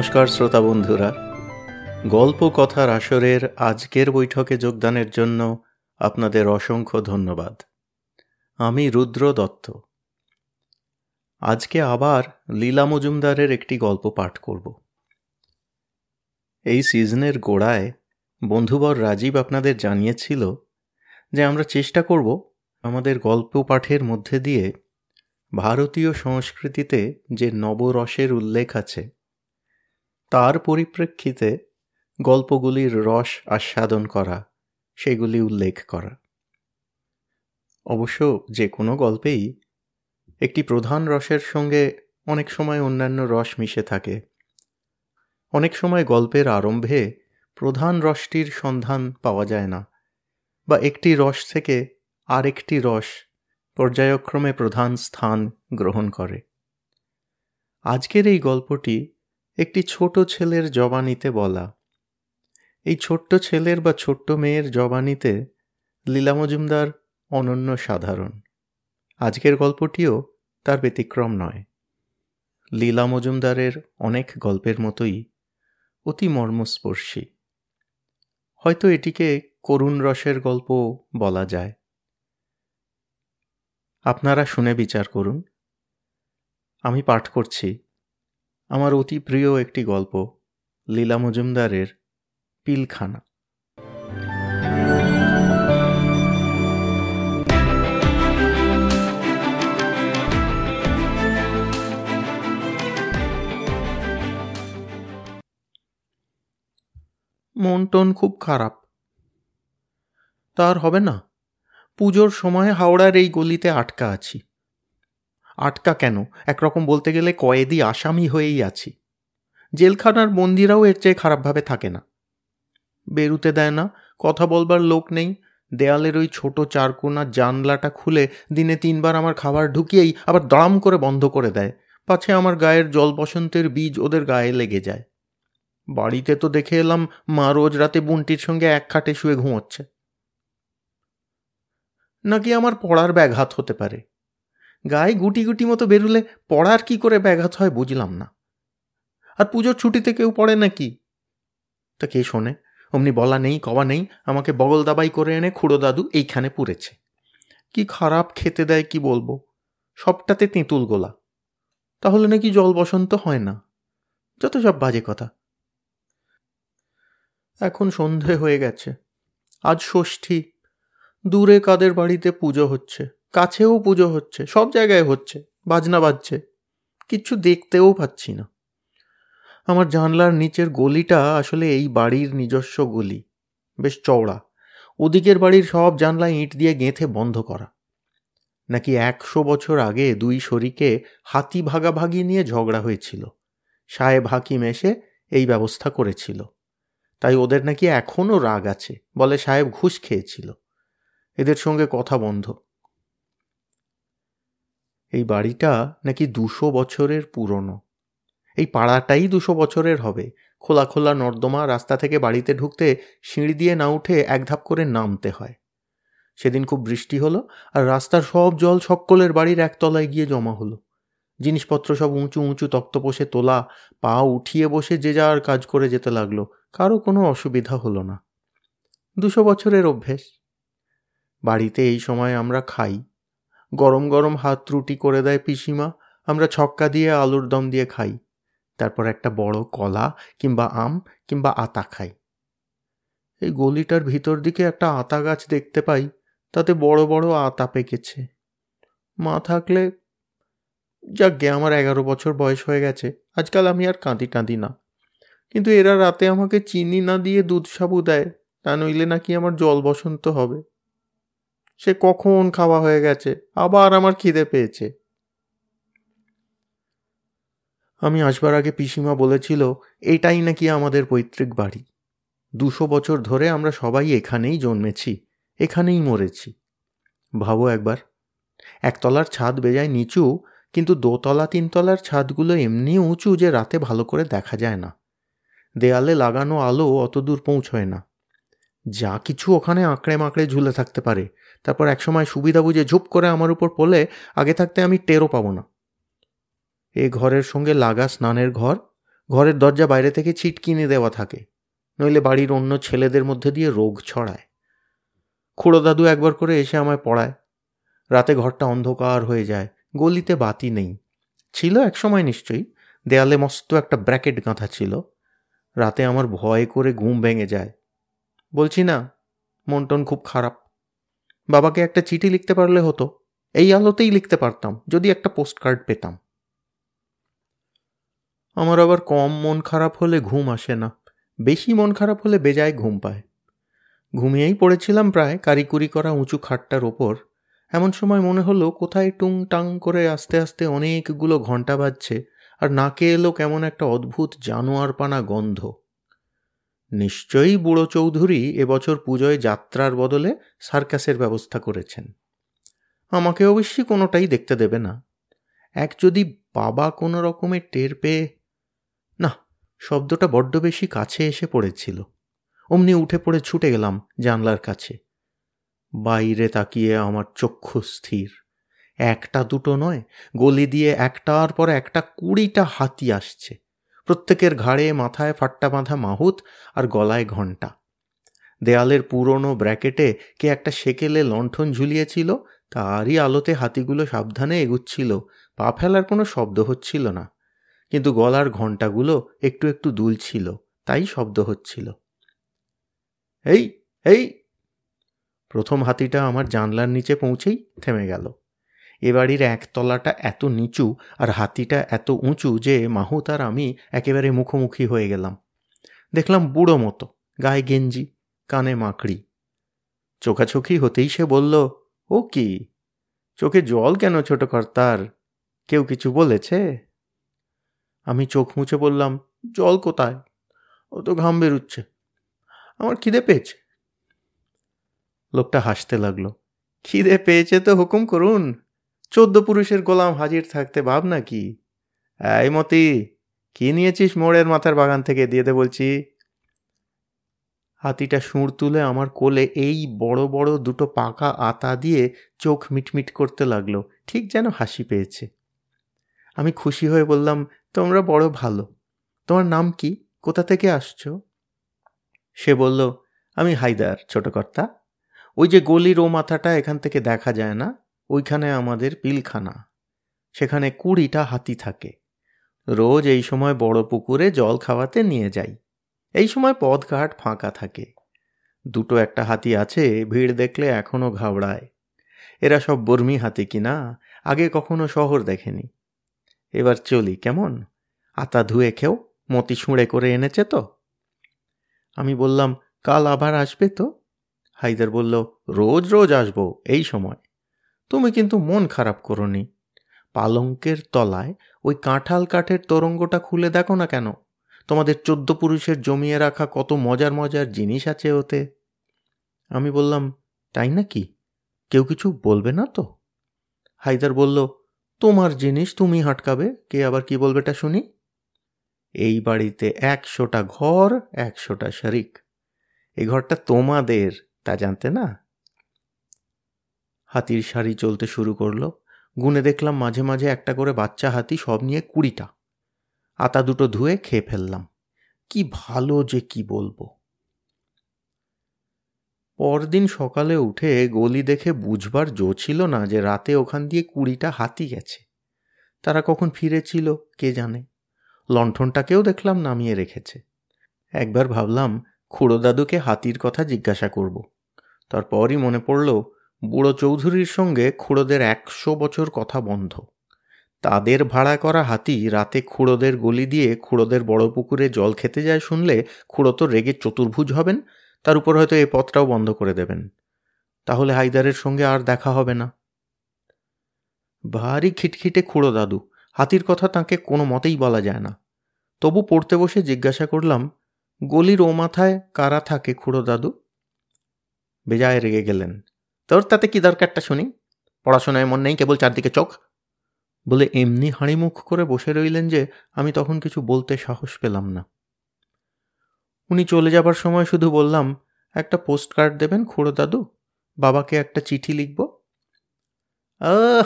নমস্কার শ্রোতা বন্ধুরা। গল্প কথার আসরের আজকের বৈঠকে যোগদানের জন্য আপনাদের অসংখ্য ধন্যবাদ। আমি রুদ্র দত্ত। আজকে আবার লীলা মজুমদারের একটি গল্প পাঠ করব। এই সিজনের গোড়ায় বন্ধুবর রাজীব আপনাদের জানিয়েছিল যে আমরা চেষ্টা করব আমাদের গল্প পাঠের মধ্যে দিয়ে ভারতীয় সংস্কৃতিতে যে নবরসের উল্লেখ আছে তার পরিপ্রেক্ষিতে গল্পগুলির রস আস্বাদন করা, সেগুলি উল্লেখ করা। অবশ্য যে কোনো গল্পেই একটি প্রধান রসের সঙ্গে অনেক সময় অন্যান্য রস মিশে থাকে। অনেক সময় গল্পের আরম্ভে প্রধান রসটির সন্ধান পাওয়া যায় না বা একটি রস থেকে আরেকটি রস পর্যায়ক্রমে প্রধান স্থান গ্রহণ করে। আজকের এই গল্পটি একটি ছোট ছেলের জবানিতে বলা। এই ছোট্ট ছেলের বা ছোট্ট মেয়ের জবানিতে লীলা মজুমদার অনন্য সাধারণ। আজকের গল্পটিও তার ব্যতিক্রম নয়। লীলা মজুমদারের অনেক গল্পের মতোই অতি মর্মস্পর্শী। হয়তো এটিকে করুণ রসের গল্প বলা যায়। আপনারা শুনে বিচার করুন। আমি পাঠ করছি। আমার অতি প্রিয় একটি গল্প, লীলা মজুমদারের পিলখানা। মন টন খুব খারাপ। তার হবে না, পুজোর সময় হাওড়ার এই গলিতে আটকা আছি। আটকা কেন? একরকম বলতে গেলে কয়েদি আসামি হয়েই আছি। জেলখানার বন্দিরাও এর চেয়ে খারাপভাবে থাকে না। বেরুতে দেয় না, কথা বলবার লোক নেই। দেয়ালের ওই ছোট চারকোনা জানলাটা খুলে দিনে তিনবার আমার খাবার ঢুকিয়েই আবার দাম করে বন্ধ করে দেয়। পাছে আমার গায়ের জল বসন্তের বীজ ওদের গায়ে লেগে যায়। বাড়িতে তো দেখে এলাম মা রোজ রাতে বুনটির সঙ্গে এক খাটে শুয়ে ঘুমোচ্ছে। নাকি আমার পড়ার ব্যাঘাত হতে পারে? গায়ে গুটি গুটি মতো বেরুলে পড়ার কি করে ব্যাঘাত হয় বুঝলাম না। আর পুজোর ছুটিতে কেউ পড়ে নাকি? তা কে শোনে? অমনি বলা নেই কবা নেই, আমাকে বগল দাবাই করে এনে খুড়ো দাদু এইখানে পুড়েছে। কি খারাপ খেতে দেয় কি বলব? সবটাতে তেঁতুল গোলা। তাহলে নাকি জল বসন্ত হয় না? যত সব বাজে কথা। এখন সন্ধে হয়ে গেছে। আজ ষষ্ঠী। দূরে কাদের বাড়িতে পুজো হচ্ছে? কাছেও পুজো হচ্ছে, সব জায়গায় হচ্ছে, বাজনা বাজছে কিচ্ছু দেখতেও পাচ্ছি না। আমার জানলার নিচের গলিটা আসলে এই বাড়ির নিজস্ব গলি, বেশ চওড়া। ওদিকের বাড়ির সব জানলা ইঁট দিয়ে গেঁথে বন্ধ করা। নাকি একশো বছর আগে দুই শরীকে হাতি ভাগাভাগি নিয়ে ঝগড়া হয়েছিল। সাহেব হাকিম এসে এই ব্যবস্থা করেছিল। তাই ওদের নাকি এখনও রাগ আছে, বলে সাহেব ঘুষ খেয়েছিল। এদের সঙ্গে কথা বন্ধ। এই বাড়িটা নাকি দুশো বছরের পুরনো। এই পাড়াটাই দুশো বছরের হবে। খোলা খোলা নর্দমা রাস্তা থেকে বাড়িতে ঢুকতে সিঁড়ি দিয়ে না উঠে এক ধাপ করে নামতে হয়। সেদিন খুব বৃষ্টি হলো আর রাস্তার সব জল সকলের বাড়ির একতলায় গিয়ে জমা হলো। জিনিসপত্র সব উঁচু উঁচু তক্তপোষে তোলা, পা উঠিয়ে বসে যে যার কাজ করে যেতে লাগল, কারও কোনো অসুবিধা হলো না। দুশো বছরের অভ্যেস। বাড়িতে এই সময় আমরা খাই। গরম গরম হাত রুটি করে দেয় পিসিমা, আমরা ছক্কা দিয়ে আলুর দম দিয়ে খাই। তারপর একটা বড় কলা কিংবা আম কিংবা আতা খাই। এই গলিটার ভিতর দিকে একটা আতা গাছ দেখতে পাই, তাতে বড় বড় আতা পেকেছে। মা থাকলে যাক আমার এগারো বছর বয়স হয়ে গেছে, আজকাল আমি আর কাঁদি টাঁদি না। কিন্তু এরা রাতে আমাকে চিনি না দিয়ে দুধ সাবু দেয়, তা নইলে নাকি আমার জল বসন্ত হবে। সে কখন খাওয়া হয়ে গেছে, আবার আমার খিদে পেয়েছে। আমি আসবার আগে পিসিমা বলেছিল, এটাই নাকি আমাদের পৈতৃক বাড়ি। দুশো বছর ধরে আমরা সবাই এখানেই জন্মেছি, এখানেই মরেছি। ভাবো একবার, একতলার ছাদ বেজায় নিচু, কিন্তু দোতলা তিনতলার ছাদগুলো এমনি উঁচু যে রাতে ভালো করে দেখা যায় না। দেয়ালে লাগানো আলো অত দূর পৌঁছয় না। যা কিছু ওখানে আঁকড়ে মাঁকড়ে ঝুলে থাকতে পারে। তারপর একসময় সুবিধা বুঝে ঝুপ করে আমার উপর পড়লে আগে থাকতে আমি টেরও পাবো না। এ ঘরের সঙ্গে লাগা স্নানের ঘর, ঘরের দরজা বাইরে থেকে ছিটকিনে দেওয়া থাকে, নইলে বাড়ির অন্য ছেলেদের মধ্যে দিয়ে রোগ ছড়ায়। খুড়ো দাদু একবার করে এসে আমায় পড়ায়। রাতে ঘরটা অন্ধকার হয়ে যায়, গলিতে বাতি নেই। ছিল এক সময় নিশ্চয়ই, দেয়ালে মস্ত একটা ব্র্যাকেট গাঁথা ছিল। রাতে আমার ভয় করে ঘুম ভেঙে যায়। বলছি না, মন টন খুব খারাপ। বাবাকে একটা চিঠি লিখতে পারলে হতো, এই আলোতেই লিখতে পারতাম, যদি একটা পোস্ট কার্ড পেতাম। আমার আবার কম মন খারাপ হলে ঘুম আসে না, বেশি মন খারাপ হলে বেজায় ঘুম পায়। ঘুমিয়েই পড়েছিলাম প্রায়, কারিকুরি করা উঁচু খাটটার ওপর। এমন সময় মনে হলো, কোথায় টুং টাং করে আস্তে আস্তে অনেকগুলো ঘণ্টা বাজছে, আর নাকে এলো কেমন একটা অদ্ভুত জানোয়ার পানা গন্ধ। নিশ্চয়ই বুড়ো চৌধুরী এবছর পুজোয় যাত্রার বদলে সার্কাসের ব্যবস্থা করেছেন। আমাকে অবশ্যই কোনোটাই দেখতে দেবে না। এক যদি বাবা কোনো রকমে টের পেয়ে, না, শব্দটা বড্ড বেশি কাছে এসে পড়েছিল। অমনি উঠে পড়ে ছুটে গেলাম জানলার কাছে। বাইরে তাকিয়ে আমার চক্ষু স্থির। একটা দুটো নয়, গলি দিয়ে একটার পর একটা কুড়িটা হাতি আসছে। প্রত্যেকের ঘাড়ে, মাথায় ফাট্টা বাঁধা মাহুত আর গলায় ঘণ্টা। দেয়ালের পুরনো ব্র্যাকেটে কে একটা সেকেলে লণ্ঠন ঝুলিয়েছিল, তারই আলোতে হাতিগুলো সাবধানে এগুচ্ছিল, পা ফেলার কোনো শব্দ হচ্ছিল না। কিন্তু গলার ঘণ্টাগুলো একটু একটু দুলছিল, তাই শব্দ হচ্ছিল। এই এই! প্রথম হাতিটা আমার জানলার নিচে পৌঁছেই থেমে গেল। এ বাড়ির একতলাটা এত নিচু আর হাতিটা এত উঁচু যে মাহুত আর আমি একেবারে মুখোমুখি হয়ে গেলাম। দেখলাম বুড়ো মতো, গায়ে গেঞ্জি, কানে মাকড়ি। চোখাচোখি হতেই সে বলল, ও কি? চোখে জল কেন ছোট কর্তার কেউ কিছু বলেছে? আমি চোখ মুছে বললাম, জল কোথায়? ও তো ঘাম বেরুচ্ছে। আমার খিদে পেয়েছে। লোকটা হাসতে লাগল, খিদে পেয়েছে তো হুকুম করুন। চোদ্দ পুরুষের গোলাম হাজির থাকতে ভাব নাকি? এই মতি, কি নিয়েছিস মোড়ের মাথার বাগান থেকে? দিয়ে দে বলছি। হাতিটা সুঁড় তুলে আমার কোলে এই বড় বড় দুটো পাকা আতা দিয়ে চোখ মিটমিট করতে লাগল। ঠিক যেন হাসি পেয়েছে। আমি খুশি হয়ে বললাম, তোমরা বড় ভালো। তোমার নাম কি? কোথা থেকে আসছো? সে বলল, আমি হায়দার, ছোট কর্তা। ওই যে গলির ও মাথাটা এখান থেকে দেখা যায় না? ওইখানে আমাদের পিলখানা, সেখানে কুড়িটা হাতি থাকে। রোজ এই সময় বড় পুকুরে জল খাওয়াতে নিয়ে যাই। এই সময় পথঘাট ফাঁকা থাকে। দুটো একটা হাতি আছে, ভিড় দেখলে এখনও ঘাবড়ায়। এরা সব বর্মি হাতি কিনা, আগে কখনো শহর দেখেনি। এবার চলি, কেমন? আতা ধুয়ে খেও, মতি ছুঁড়ে করে এনেছে তো। আমি বললাম, কাল আবার আসবে তো? হাইদার বলল, রোজ রোজ আসব, এই সময়। তুমি কিন্তু মন খারাপ করনি। পালঙ্কের তলায় ওই কাঁঠাল কাঠের তরঙ্গটা খুলে দেখো না কেন? তোমাদের চোদ্দ পুরুষের জমিয়ে রাখা কত মজার মজার জিনিস আছে ওতে। আমি বললাম, তাই নাকি? কেউ কিছু বলবে না তো? হায়দার বলল, তোমার জিনিস তুমি হাটকাবে, কে আবার কি বলবেটা শুনি? এই বাড়িতে একশোটা ঘর, একশোটা শারিক। এই ঘরটা তোমাদের, তা জানতে না? হাতির শাড়ি চলতে শুরু করল। গুনে দেখলাম মাঝে মাঝে একটা করে বাচ্চা হাতি সব নিয়ে কুড়িটা। আতা দুটো ধুয়ে খেয়ে ফেললাম। কি ভালো যে কি বলব। পরদিন সকালে উঠে গলি দেখে বুঝবার জো ছিল না যে রাতে ওখান দিয়ে কুড়িটা হাতি গেছে। তারা কখন ফিরেছিল, কে জানে? লণ্ঠনটাকেও দেখলাম নামিয়ে রেখেছে। একবার ভাবলাম খুড়ো দাদুকে হাতির কথা জিজ্ঞাসা করব। তারপরই মনে পড়ল বুড়ো চৌধুরীর সঙ্গে খুড়োদের একশো বছর কথা বন্ধ। তাদের ভাড়া করা হাতি রাতে খুড়োদের গলি দিয়ে খুড়োদের বড় পুকুরে জল খেতে যায় শুনলে খুড়ো তো রেগে চতুর্ভুজ হবেন, তার উপর হয়তো এ পথটাও বন্ধ করে দেবেন। তাহলে হায়দারের সঙ্গে আর দেখা হবে না। ভারী খিটখিটে খুড়ো দাদু, হাতির কথা তাকে কোনো মতেই বলা যায় না। তবু পড়তে বসে জিজ্ঞাসা করলাম, গলির ও মাথায় কারা থাকে খুড়ো দাদু? বেজায় রেগে গেলেন। তোর তাতে কি দরকারটা শুনি? পড়াশোনায় মন নেই, কেবল চারদিকে চোখ। বলে, এমনি হাঁড়ি মুখ করে বসে রইলেন যে, আমি তখন কিছু বলতে সাহস পেলাম না। উনি চলে যাবার সময় শুধু বললাম, একটা পোস্ট কার্ড দেবেন, খুড়ো দাদু, বাবাকে একটা চিঠি লিখব। আহ,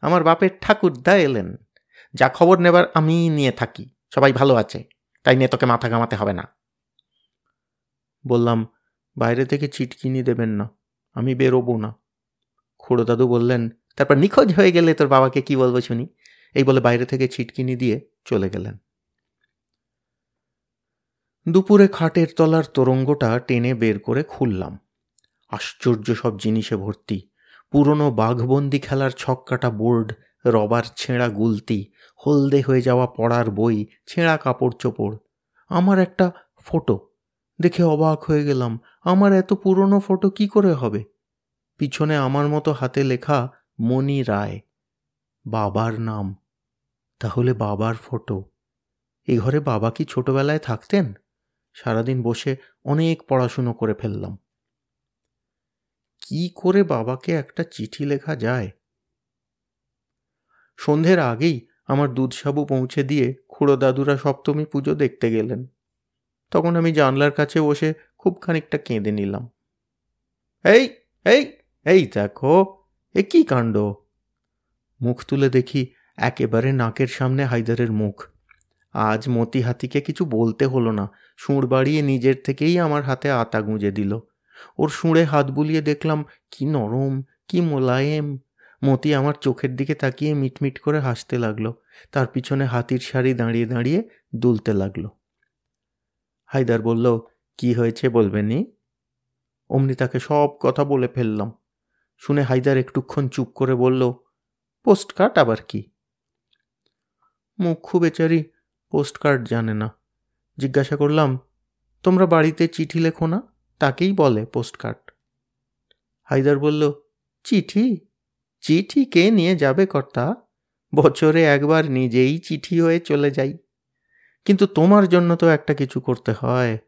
আমার বাপের ঠাকুর দা এলেন। যা খবর নেবার আমি নিয়ে থাকি, সবাই ভালো আছে, তাই নিয়ে তোকে মাথা ঘামাতে হবে না। বললাম, বাইরে থেকে চিটকিনি দেবেন না। আমি বেরোবো না। খুড়ো দাদু বললেন, তারপর নিখোঁজ হয়ে গেলে তোর বাবাকে কি বলব শুনি? এই বলে বাইরে থেকে ছিটকিনি দিয়ে চলে গেলেন। দুপুরে খাটের তলার তরঙ্গটা টেনে বের করে খুললাম। আশ্চর্য সব জিনিসে ভর্তি। পুরনো বাঘবন্দি খেলার ছক্কাটা বোর্ড, রবার ছেঁড়া গুলতি, হলদে হয়ে যাওয়া পড়ার বই, ছেঁড়া কাপড় চোপড় আমার একটা ফটো দেখে অবাক হয়ে গেলাম, আমার এত পুরনো ফটো কি করে হবে? পিছনে আমার মতো হাতে লেখা মণি রায়, বাবার নাম। তাহলে বাবার ফটো। এ ঘরে বাবা কি ছোটবেলায় থাকতেন? সারাদিন বসে অনেক পড়াশুনো করে ফেললাম। কি করে বাবাকে একটা চিঠি লেখা যায়? সন্ধ্যের আগেই আমার দুধসাবু পৌঁছে দিয়ে খুড়ো দাদুরা সপ্তমী পুজো দেখতে গেলেন। তখন আমি জানলার কাছে বসে খুব খানিকটা কেঁদে নিলাম। এই এই এই দেখো, এ কি কাণ্ড? মুখ তুলে দেখি একেবারে নাকের সামনে হায়দারের মুখ। আজ মতি হাতিকে কিছু বলতে হলো না, সুঁড় বাড়িয়ে নিজের থেকেই আমার হাতে আতা গুঁজে দিল। ওর সুঁড়ে হাত বুলিয়ে দেখলাম, কি নরম, কি মোলায়েম। মতি আমার চোখের দিকে তাকিয়ে মিটমিট করে হাসতে লাগল, তার পিছনে হাতির শাড়ি দাঁড়িয়ে দাঁড়িয়ে দুলতে লাগল। হায়দার বলল, কি হয়েছে বলবেনি অমনি তাকে সব কথা বলে ফেললাম। শুনে হায়দার একটুক্ষণ চুপ করে বলল পোস্ট কার্ড আবার কি? মুখ্য বেচারি পোস্ট কার্ড জানে না। জিজ্ঞাসা করলাম, তোমরা বাড়িতে চিঠি লেখো না? তাকেই বলে পোস্ট কার্ড হায়দার বলল, চিঠি? চিঠি কে নিয়ে যাবে কর্তা? বছরে একবার নিজেই চিঠি হয়ে চলে যাই। কিন্তু তোমার জন্য তো একটা কিছু করতে হয়।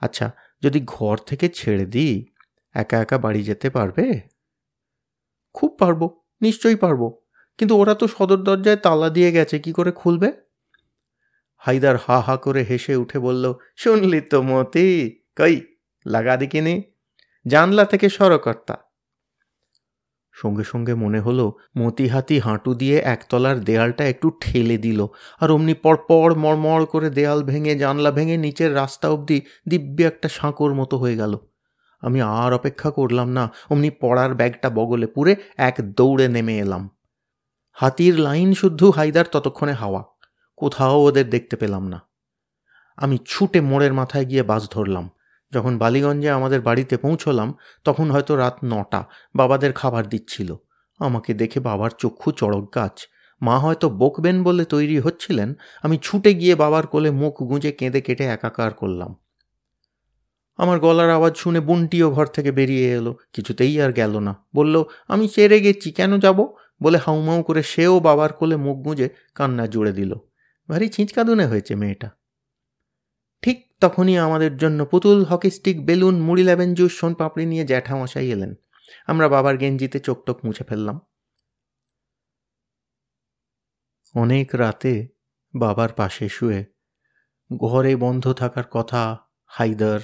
আচ্ছা যদি ঘর থেকে ছেড়ে দিই, একা একা বাড়ি যেতে পারবে? খুব পারব, নিশ্চয়ই পারব। কিন্তু ওরা তো সদর দরজায় তালা দিয়ে গেছে, কি করে খুলবে? হাইদার হা হা করে হেসে উঠে বলল, শুনলি তো মতি, কই, লাগা দিকিনি? জানলা থেকে সরকর্তা সঙ্গে সঙ্গে মনে হলো, মতিহাতি হাঁটু দিয়ে একতলার দেয়ালটা একটু ঠেলে দিল, আর অমনি পরপর মড়মড় করে দেয়াল ভেঙে, জানলা ভেঙে নিচের রাস্তা অবধি দিব্য একটা সাঁকোর মতো হয়ে গেল। আমি আর অপেক্ষা করলাম না, অমনি পড়ার ব্যাগটা বগলে পুরে এক দৌড়ে নেমে এলাম। হাতির লাইন শুদ্ধ হাইদার ততক্ষণে হাওয়া, কোথাও ওদের দেখতে পেলাম না। আমি ছুটে মোড়ের মাথায় গিয়ে বাস ধরলাম। যখন বালিগঞ্জে আমাদের বাড়িতে পৌঁছলাম, তখন হয়তো রাত নটা বাবাদের খাবার দিচ্ছিল। আমাকে দেখে বাবার চক্ষু চড়ক গাছ। মা হয়তো বকবেন বলে তৈরি হচ্ছিলেন, আমি ছুটে গিয়ে বাবার কোলে মুখ গুঁজে কেঁদে কেটে একাকার করলাম। আমার গলার আওয়াজ শুনে বুনটিও ঘর থেকে বেরিয়ে এলো, কিছুতেই আর গেল না। বলল, আমি চেরে গেছি, কেন যাব? বলে হাউমাউ করে সেও বাবার কোলে মুখ গুঁজে কান্না জুড়ে দিল। ভারী ছিঁচকাদুনে হয়েছে মেয়েটা। তখনই আমাদের জন্য পুতুল, হকি স্টিক, বেলুন, মুড়ি লেবেন জুস সোন পাপড়ি নিয়ে জ্যাঠামশাই এলেন। আমরা বাবার গেঞ্জিতে চোখ টোক মুছে ফেললাম। অনেক রাতে বাবার পাশে শুয়ে ঘরে বন্ধ থাকার কথা হাইদার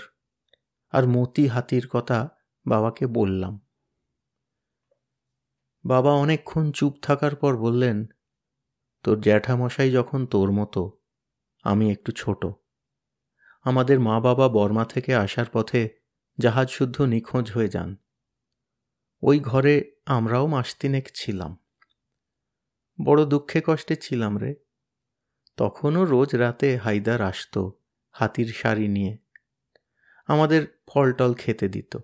আর মতি হাতির কথা বাবাকে বললাম। বাবা অনেকক্ষণ চুপ থাকার পর বললেন, তোর জ্যাঠামশাই যখন তোর মতো, আমি একটু ছোট। আমাদের মা বাবা বর্মা থেকে আসার পথে জাহাজ শুদ্ধ নিখোঁজ হয়ে যান। ওই ঘরে আমরাও মাস তিনেক ছিলাম। বড় দুঃখে কষ্টে ছিলাম রে। তখনও রোজ রাতে হায়দার আসত হাতির শাড়ি নিয়ে। আমাদের ফল টল খেতে দিত।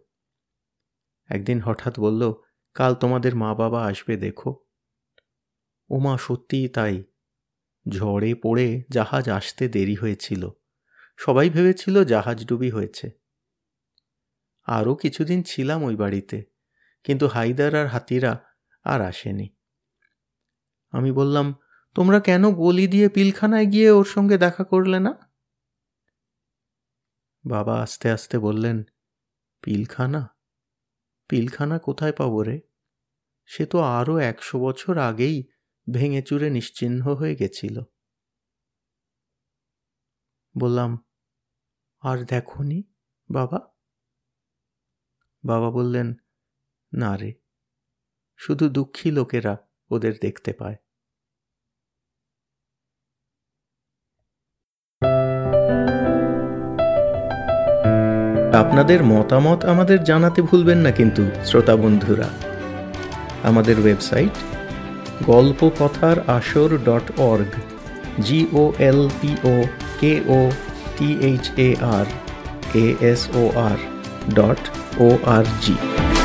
একদিন হঠাৎ বলল, কাল তোমাদের মা বাবা আসবে, দেখো। ওমা সত্যিই তাই। ঝড়ে পড়ে জাহাজ আসতে দেরি হয়েছিল। সবাই ভেবেছিল জাহাজ ডুবি হয়েছে। আরও কিছুদিন ছিলাম ওই বাড়িতে, কিন্তু হায়দার আর হাতিরা আর আসেনি। আমি বললাম, তোমরা কেন গলি দিয়ে পিলখানায় গিয়ে ওর সঙ্গে দেখা করলে না? বাবা আস্তে আস্তে বললেন, পিলখানা? পিলখানা কোথায় পাবো রে? সে তো আরও একশো বছর আগেই ভেঙে চুরে নিশ্চিহ্ন হয়ে গেছিল। বললাম আর দেখনি, বাবা? বাবা বললেন, না রে, শুধু দুঃখী লোকেরা ওদের দেখতে পায়। আপনাদের মতামত আমাদের জানাতে ভুলবেন না কিন্তু, শ্রোতা বন্ধুরা। আমাদের ওয়েবসাইট গল্প কথার আসর ডট অর্গ জিও এল পিও কে ও T H A R A S O R dot O R G.